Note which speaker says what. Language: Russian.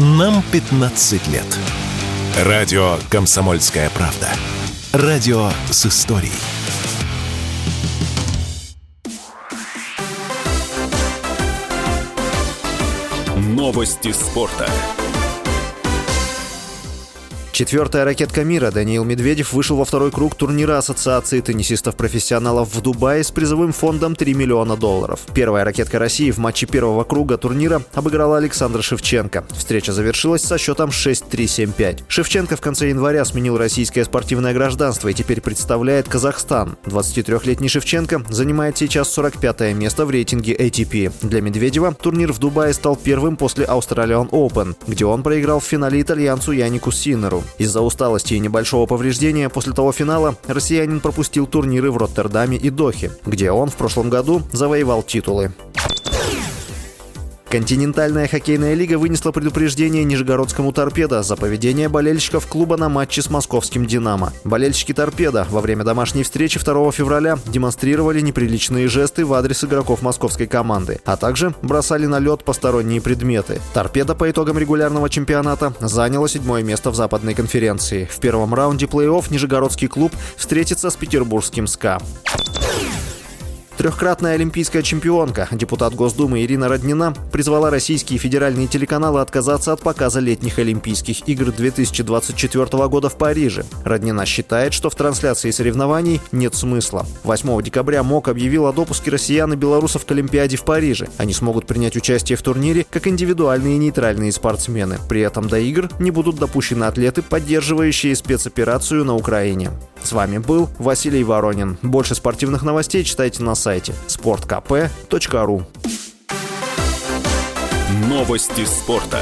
Speaker 1: Нам 15 лет. Радио «Комсомольская правда». Радио с историей. Новости спорта.
Speaker 2: Четвертая ракетка мира Даниил Медведев вышел во второй круг турнира Ассоциации теннисистов-профессионалов в Дубае с призовым фондом 3 миллиона долларов. Первая ракетка России в матче первого круга турнира обыграла Александра Шевченко. Встреча завершилась со счетом 6-3-7-5. Шевченко в конце января сменил российское спортивное гражданство и теперь представляет Казахстан. 23-летний Шевченко занимает сейчас 45 место в рейтинге ATP. Для Медведева турнир в Дубае стал первым после Australian Open, где он проиграл в финале итальянцу Янику Синнеру. Из-за усталости и небольшого повреждения после того финала россиянин пропустил турниры в Роттердаме и Дохе, где он в прошлом году завоевал титулы. Континентальная хоккейная лига вынесла предупреждение Нижегородскому «Торпедо» за поведение болельщиков клуба на матче с московским «Динамо». Болельщики «Торпедо» во время домашней встречи 2 февраля демонстрировали неприличные жесты в адрес игроков московской команды, а также бросали на лед посторонние предметы. «Торпедо» по итогам регулярного чемпионата заняла седьмое место в западной конференции. В первом раунде плей-офф Нижегородский клуб встретится с петербургским «СКА». Трехкратная олимпийская чемпионка, депутат Госдумы Ирина Роднина, призвала российские федеральные телеканалы отказаться от показа летних Олимпийских игр 2024 года в Париже. Роднина считает, что в трансляции соревнований нет смысла. 8 декабря МОК объявил о допуске россиян и белорусов к Олимпиаде в Париже. Они смогут принять участие в турнире как индивидуальные нейтральные спортсмены. При этом до игр не будут допущены атлеты, поддерживающие спецоперацию на Украине. С вами был Василий Воронин. Больше спортивных новостей читайте на сайте sportkp.ru
Speaker 1: Новости спорта.